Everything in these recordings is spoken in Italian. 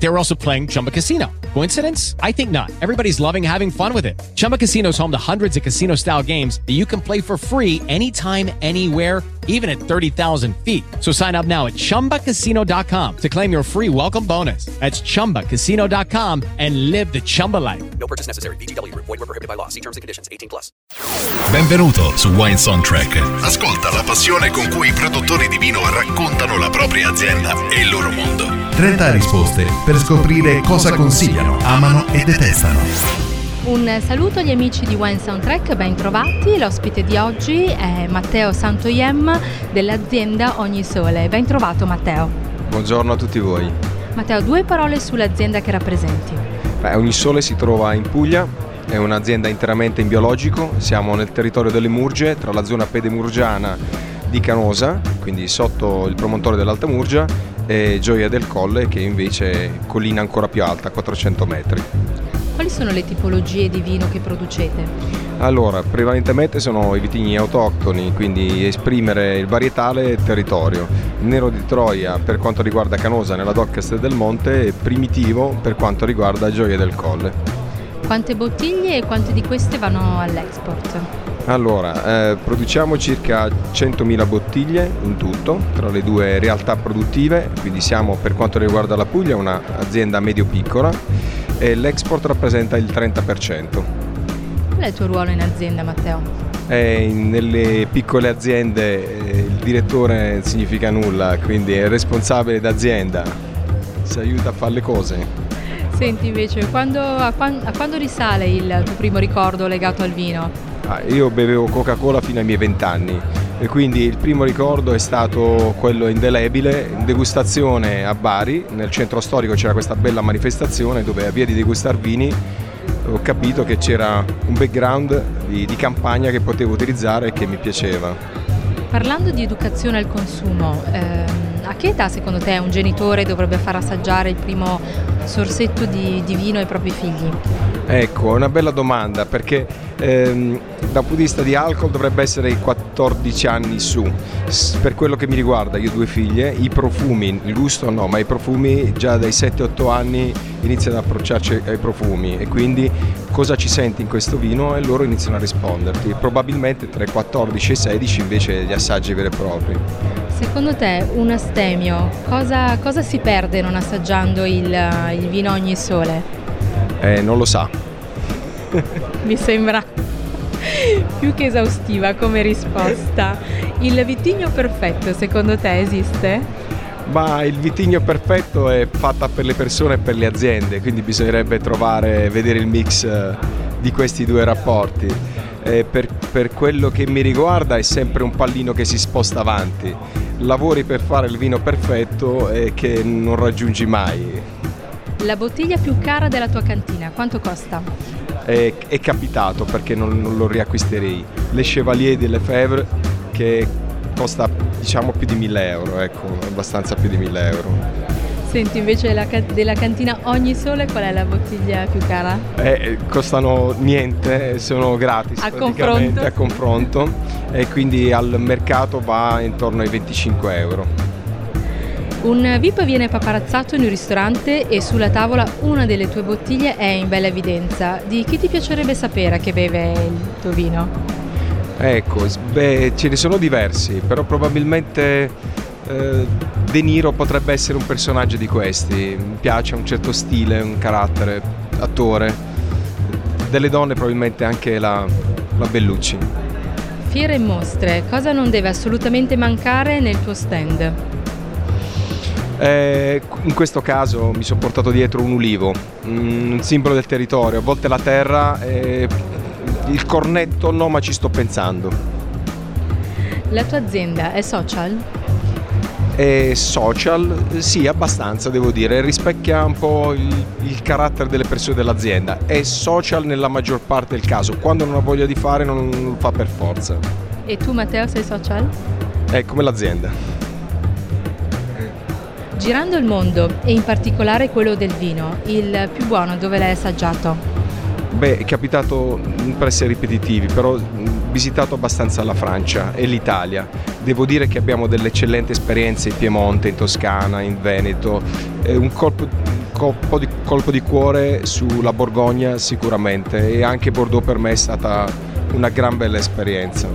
They were also playing Chumba Casino. Coincidence? I think not. Everybody's loving having fun with it. Chumba Casino is home to hundreds of casino style games that you can play for free anytime, anywhere, even at 30,000 feet. So sign up now at chumbacasino.com to claim your free welcome bonus. That's chumbacasino.com and live the Chumba life. No purchase necessary. VGW Group. Void were prohibited by law. See terms and conditions. 18 plus. Benvenuto su Wine Soundtrack. Ascolta la passione con cui i produttori di vino raccontano la propria azienda e il loro mondo. 30 risposte per scoprire cosa consigliano, amano e detestano. Un saluto agli amici di Wine Soundtrack, ben trovati. L'ospite di oggi è Matteo Santoyem dell'azienda Ogni Sole. Ben trovato Matteo. Buongiorno a tutti voi. Matteo, due parole sull'azienda che rappresenti. Beh, Ogni Sole si trova in Puglia, è un'azienda interamente in biologico, siamo nel territorio delle Murge, tra la zona pedemurgiana di Canosa, quindi sotto il promontorio dell'Alta Murgia, e Gioia del Colle che invece è collina ancora più alta, 400 metri. Quali sono le tipologie di vino che producete? Allora, prevalentemente sono i vitigni autoctoni, quindi esprimere il varietale e il territorio. Il Nero di Troia per quanto riguarda Canosa nella Doccast del Monte e Primitivo per quanto riguarda Gioia del Colle. Quante bottiglie e quante di queste vanno all'export? Allora, eh, produciamo circa 100.000 bottiglie in tutto tra le due realtà produttive, quindi siamo per quanto riguarda la Puglia un'azienda medio-piccola e l'export rappresenta il 30%. Qual è il tuo ruolo in azienda Matteo? E nelle piccole aziende eh, il direttore significa nulla, quindi è responsabile d'azienda, si aiuta a fare le cose. Senti invece, quando- a, quan- a quando risale il tuo primo ricordo legato al vino? Ah, io bevevo Coca-Cola fino ai miei vent'anni e quindi il primo ricordo è stato quello indelebile, in degustazione a Bari, nel centro storico c'era questa bella manifestazione dove a via di degustar vini ho capito che c'era un background di, di campagna che potevo utilizzare e che mi piaceva. Parlando di educazione al consumo, ehm, a che età secondo te un genitore dovrebbe far assaggiare il primo sorsetto di, di vino ai propri figli? Ecco, è una bella domanda perché ehm, dal punto di vista di alcol dovrebbe essere i 14 anni su. Per quello che mi riguarda, io ho due figlie, i profumi, il gusto no, ma i profumi già dai 7-8 anni iniziano ad approcciarci ai profumi e quindi cosa ci senti in questo vino e loro iniziano a risponderti. Probabilmente tra i 14 e i 16 invece gli assaggi veri e propri. Secondo te un astemio cosa, cosa si perde non assaggiando il, il vino ogni sole? Eh, non lo sa. Mi sembra più che esaustiva come risposta. Il vitigno perfetto secondo te esiste? Ma il vitigno perfetto è fatta per le persone e per le aziende, quindi bisognerebbe trovare, vedere il mix eh, di questi due rapporti. Per, per quello che mi riguarda è sempre un pallino che si sposta avanti. Lavori per fare il vino perfetto e che non raggiungi mai. La bottiglia più cara della tua cantina, quanto costa? È, è capitato perché non, non lo riacquisterei. Le Chevalier de Lefebvre che costa diciamo più di 1000 euro, ecco, abbastanza più di 1000 euro. Senti invece la ca- della cantina Ogni Sole qual è la bottiglia più cara? Eh, costano niente, sono gratis A praticamente confronto? a confronto e quindi al mercato va intorno ai 25 euro. Un VIP viene paparazzato in un ristorante e sulla tavola una delle tue bottiglie è in bella evidenza. Di chi ti piacerebbe sapere che beve il tuo vino? Ecco, beh, ce ne sono diversi, però probabilmente eh, De Niro potrebbe essere un personaggio di questi. Mi piace, un certo stile, un carattere, attore. Delle donne probabilmente anche la, la Bellucci. Fiere e mostre, cosa non deve assolutamente mancare nel tuo stand? Eh, in questo caso mi sono portato dietro un ulivo, mm, un simbolo del territorio, a volte la terra, eh, il cornetto no ma ci sto pensando. La tua azienda è social? E social, sì abbastanza devo dire, rispecchia un po' il, il carattere delle persone dell'azienda, è social nella maggior parte del caso, quando non ha voglia di fare non lo fa per forza, E tu Matteo sei social? è come l'azienda. Girando il mondo e in particolare quello del vino, il più buono dove l'hai assaggiato? Beh, è capitato per essere ripetitivi, però ho visitato abbastanza la Francia e l'Italia. Devo dire che abbiamo delle eccellenti esperienze in Piemonte, in Toscana, in Veneto. Eh, un colpo, colpo, di, colpo di cuore sulla Borgogna sicuramente e anche Bordeaux per me è stata una gran bella esperienza.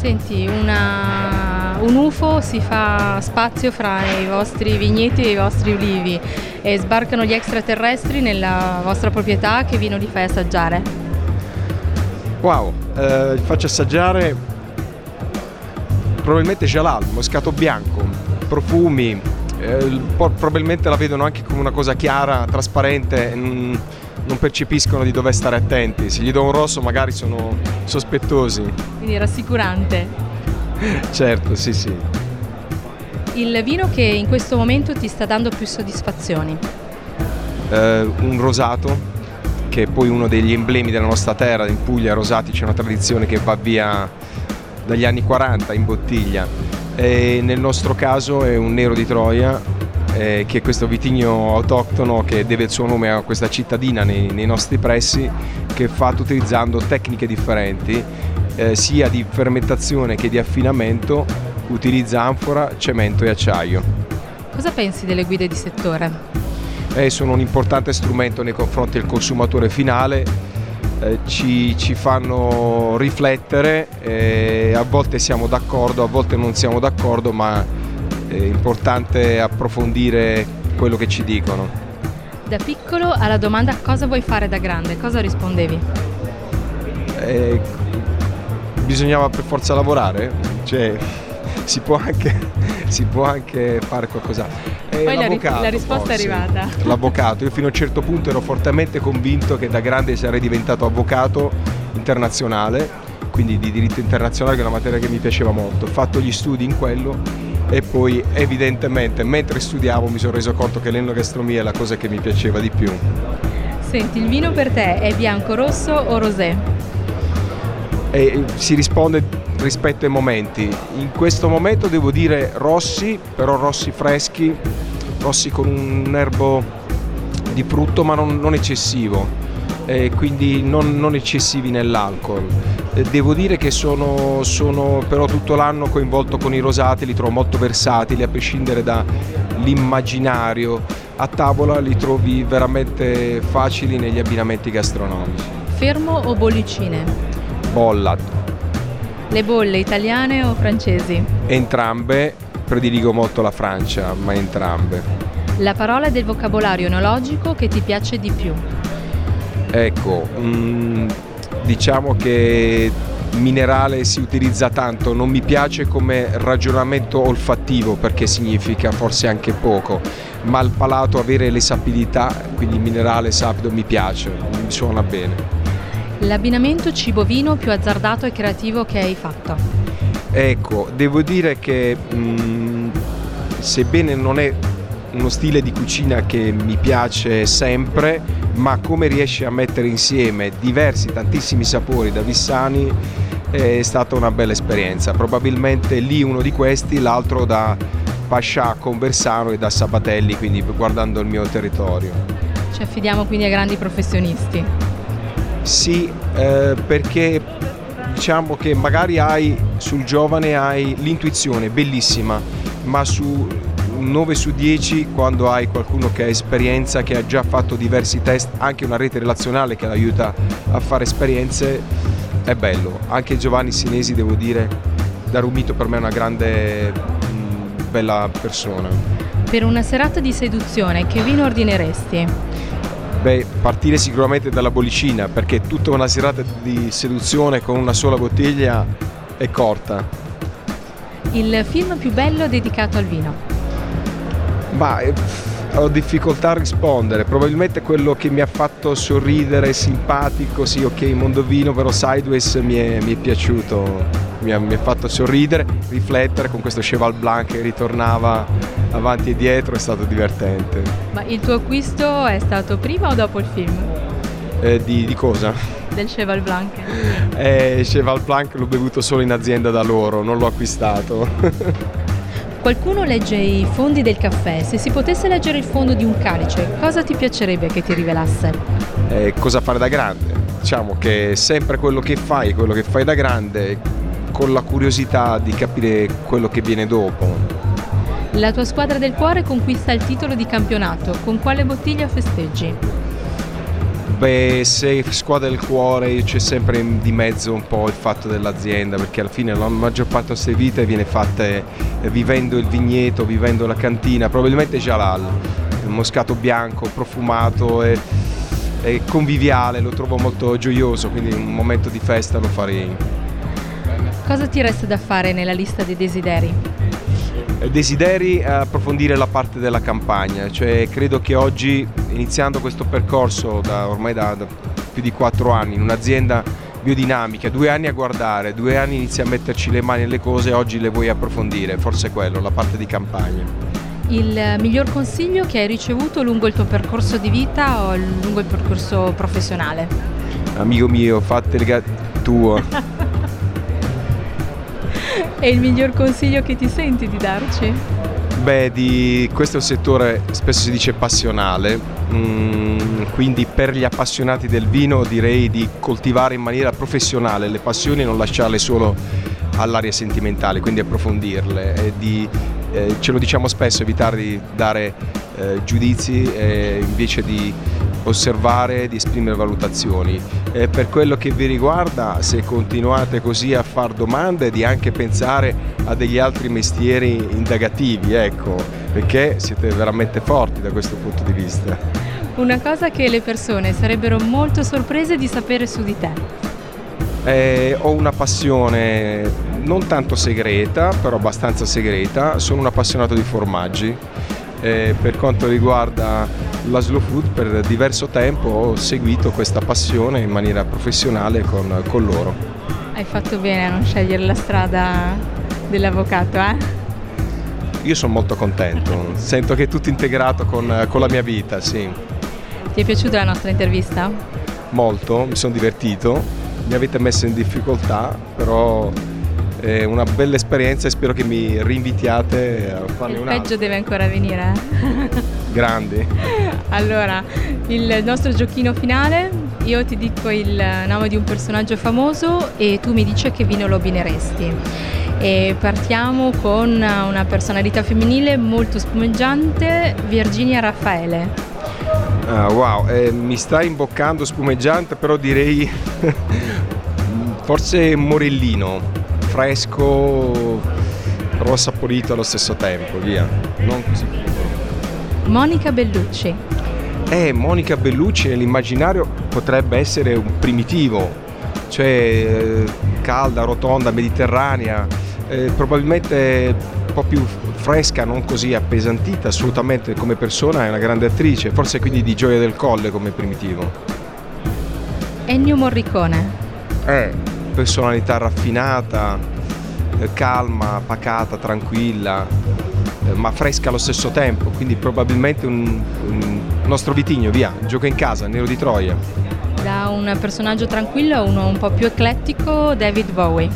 Senti, una, un UFO si fa spazio fra i vostri vigneti e i vostri ulivi e sbarcano gli extraterrestri nella vostra proprietà, che vino li fai assaggiare? Wow, eh, faccio assaggiare probabilmente Jalal, moscato bianco, profumi, eh, probabilmente la vedono anche come una cosa chiara, trasparente, mm, non percepiscono di dover stare attenti. Se gli do un rosso magari sono sospettosi. Quindi rassicurante. certo, sì, sì. Il vino che in questo momento ti sta dando più soddisfazioni? Eh, un rosato, che è poi uno degli emblemi della nostra terra, in Puglia, rosati c'è una tradizione che va via dagli anni 40 in bottiglia. E nel nostro caso è un nero di Troia eh, che è questo vitigno autoctono che deve il suo nome a questa cittadina nei, nei nostri pressi che è fatto utilizzando tecniche differenti eh, sia di fermentazione che di affinamento, utilizza anfora, cemento e acciaio. Cosa pensi delle guide di settore? Eh, sono un importante strumento nei confronti del consumatore finale, eh, ci, ci, fanno riflettere, eh, a volte siamo d'accordo, a volte non siamo d'accordo, ma è importante approfondire quello che ci dicono. Da piccolo alla domanda cosa vuoi fare da grande, cosa rispondevi? Eh, bisognava per forza lavorare, cioè si può anche, si può anche fare qualcosa. Eh, Poi la, risposta poi, è arrivata. L'avvocato, io fino a un certo punto ero fortemente convinto che da grande sarei diventato avvocato internazionale, quindi di diritto internazionale che è una materia che mi piaceva molto. Ho fatto gli studi in quello e poi evidentemente mentre studiavo mi sono reso conto che l'enogastronomia è la cosa che mi piaceva di più. Senti, il vino per te è bianco, rosso o rosé? E si risponde rispetto ai momenti. In questo momento devo dire rossi, però rossi freschi, rossi con un erbo di frutto ma non, non eccessivo, e quindi non, non eccessivi nell'alcol. Eh, devo dire che sono, sono, però tutto l'anno coinvolto con i rosati, li trovo molto versatili a prescindere dall'immaginario. A tavola li trovi veramente facili negli abbinamenti gastronomici. Fermo o bollicine? Bolla. Le bolle italiane o francesi? Entrambe, prediligo molto la Francia, ma entrambe. La parola del vocabolario enologico che ti piace di più? Ecco, mm, diciamo che minerale si utilizza tanto, non mi piace come ragionamento olfattivo perché significa forse anche poco, ma al palato avere le sapidità, quindi minerale sapido mi piace, mi suona bene. L'abbinamento cibo-vino più azzardato e creativo che hai fatto? Ecco, devo dire che mh, mm, sebbene non è uno stile di cucina che mi piace sempre, ma come riesce a mettere insieme diversi, tantissimi sapori da Vissani è stata una bella esperienza. Probabilmente lì uno di questi, l'altro da Pascià Conversano e da Sabatelli, quindi guardando il mio territorio. Ci affidiamo quindi a grandi professionisti. Sì, eh, perché diciamo che magari hai sul giovane hai l'intuizione bellissima, ma su 9 su 10 quando hai qualcuno che ha esperienza, che ha già fatto diversi test, anche una rete relazionale che l'aiuta a fare esperienze, è bello. Anche Giovanni Sinesi, devo dire, da Rumito per me è una grande, mh, bella persona. Per una serata di seduzione, che vino ordineresti? Beh, partire sicuramente dalla bollicina, perché tutta una serata di seduzione con una sola bottiglia è corta. Il film più bello dedicato al vino? Ma eh, ho difficoltà a rispondere, probabilmente quello che mi ha fatto sorridere, simpatico, sì ok, Mondovino, però Sideways mi è, mi è piaciuto, mi ha, mi ha, fatto sorridere, riflettere con questo Cheval Blanc che ritornava avanti e dietro, è stato divertente. Ma il tuo acquisto è stato prima o dopo il film? Eh, di, di cosa? Del Cheval Blanc. Eh, Cheval Blanc l'ho bevuto solo in azienda da loro, non l'ho acquistato. Qualcuno legge i fondi del caffè, se si potesse leggere il fondo di un calice, cosa ti piacerebbe che ti rivelasse? eh, cosa fare da grande. Diciamo che sempre quello che fai, quello che fai da grande, con la curiosità di capire quello che viene dopo. La tua squadra del cuore conquista il titolo di campionato, con quale bottiglia festeggi? Beh, se squadra del cuore c'è sempre di mezzo un po' il fatto dell'azienda, perché alla fine la maggior parte delle nostre vite viene fatta eh, vivendo il vigneto, vivendo la cantina, probabilmente Jalal, un moscato bianco, profumato e, e conviviale, lo trovo molto gioioso, quindi un momento di festa lo farei. Cosa ti resta da fare nella lista dei desideri? Desideri approfondire la parte della campagna, cioè credo che oggi iniziando questo percorso da, ormai da, da più di quattro anni in un'azienda biodinamica, due anni a guardare, due anni inizi a metterci le mani nelle cose, oggi le vuoi approfondire, forse è quello, la parte di campagna. Il miglior consiglio che hai ricevuto lungo il tuo percorso di vita o lungo il percorso professionale? Amico mio, fateli tuo. E il miglior consiglio che ti senti di darci? Beh, di, questo è un settore spesso si dice passionale, mm, quindi per gli appassionati del vino direi di coltivare in maniera professionale le passioni e non lasciarle solo all'aria sentimentale, quindi approfondirle e di, eh, ce lo diciamo spesso, evitare di dare eh, giudizi eh, invece di osservare, di esprimere valutazioni. E per quello che vi riguarda, se continuate così a fare domande, di anche pensare a degli altri mestieri indagativi, ecco, perché siete veramente forti da questo punto di vista. Una cosa che le persone sarebbero molto sorprese di sapere su di te. Eh, ho una passione non tanto segreta, però abbastanza segreta, sono un appassionato di formaggi. Eh, per quanto riguarda la slow food per diverso tempo ho seguito questa passione in maniera professionale con, con loro. Hai fatto bene a non scegliere la strada dell'avvocato, eh? Io sono molto contento, sento che è tutto integrato con, con la mia vita, sì. Ti è piaciuta la nostra intervista? Molto, mi sono divertito, mi avete messo in difficoltà, però è una bella esperienza e spero che mi rinvitiate a farne Il un'altra. peggio deve ancora venire. eh? Grandi. Allora, il nostro giochino finale, io ti dico il nome di un personaggio famoso e tu mi dici che vino lo abbineresti. E partiamo con una personalità femminile molto spumeggiante, Virginia Raffaele. Ah, wow, eh, mi sta imboccando spumeggiante, però direi forse Morellino, fresco, però saporito allo stesso tempo, via. Non così. Monica Bellucci. Eh, Monica Bellucci nell'immaginario potrebbe essere un primitivo, cioè eh, calda, rotonda, mediterranea, eh, probabilmente un po' più fresca, non così appesantita, assolutamente come persona è una grande attrice, forse quindi di Gioia del Colle come primitivo. Ennio Morricone. Eh, personalità raffinata, eh, calma, pacata, tranquilla, eh, ma fresca allo stesso tempo, quindi probabilmente un, un nostro vitigno, via, gioca in casa, Nero di Troia. Da un personaggio tranquillo a uno un po' più eclettico, David Bowie.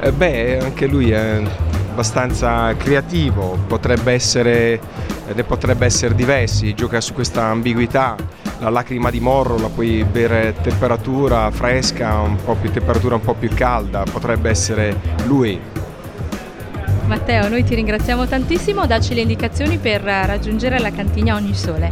Eh, beh, anche lui è abbastanza creativo, potrebbe essere, ne potrebbe essere diversi, gioca su questa ambiguità. La lacrima di morro la puoi bere temperatura fresca, un po' più temperatura un po' più calda, potrebbe essere lui. Matteo, noi ti ringraziamo tantissimo, dacci le indicazioni per raggiungere la cantina Ogni Sole.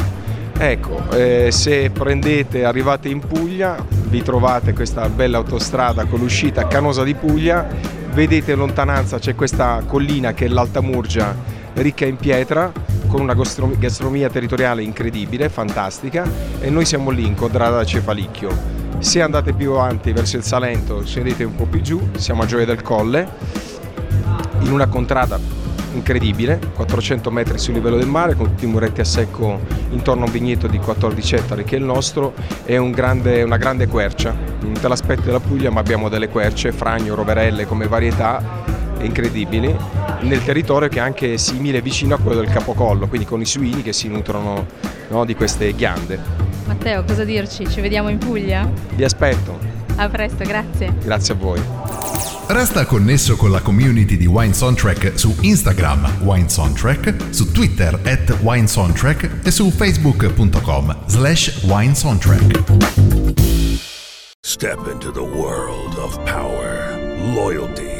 Ecco, eh, se prendete, arrivate in Puglia, vi trovate questa bella autostrada con l'uscita a Canosa di Puglia, vedete in lontananza c'è questa collina che è l'Alta Murgia, ricca in pietra, con una gastro- gastronomia territoriale incredibile, fantastica, e noi siamo lì inquadrata da Cefalicchio. Se andate più avanti verso il Salento, scendete un po' più giù, siamo a Gioia del Colle, in una contrada incredibile, 400 metri sul livello del mare, con tutti i muretti a secco intorno a un vigneto di 14 ettari che è il nostro, e un grande- una grande quercia. Non te l'aspetti della Puglia, ma abbiamo delle querce, fragno, roverelle come varietà incredibili, nel territorio che è anche simile vicino a quello del Capocollo, quindi con i suini che si nutrono no, di queste ghiande. Matteo, cosa dirci? Ci vediamo in Puglia? Vi aspetto, A presto, grazie. grazie a voi. Resta connesso con la community di Wine Soundtrack su Instagram Wine Soundtrack, su Twitter at Wine Soundtrack e su facebook.com slash Wine Soundtrack. Step into the world of power, loyalty,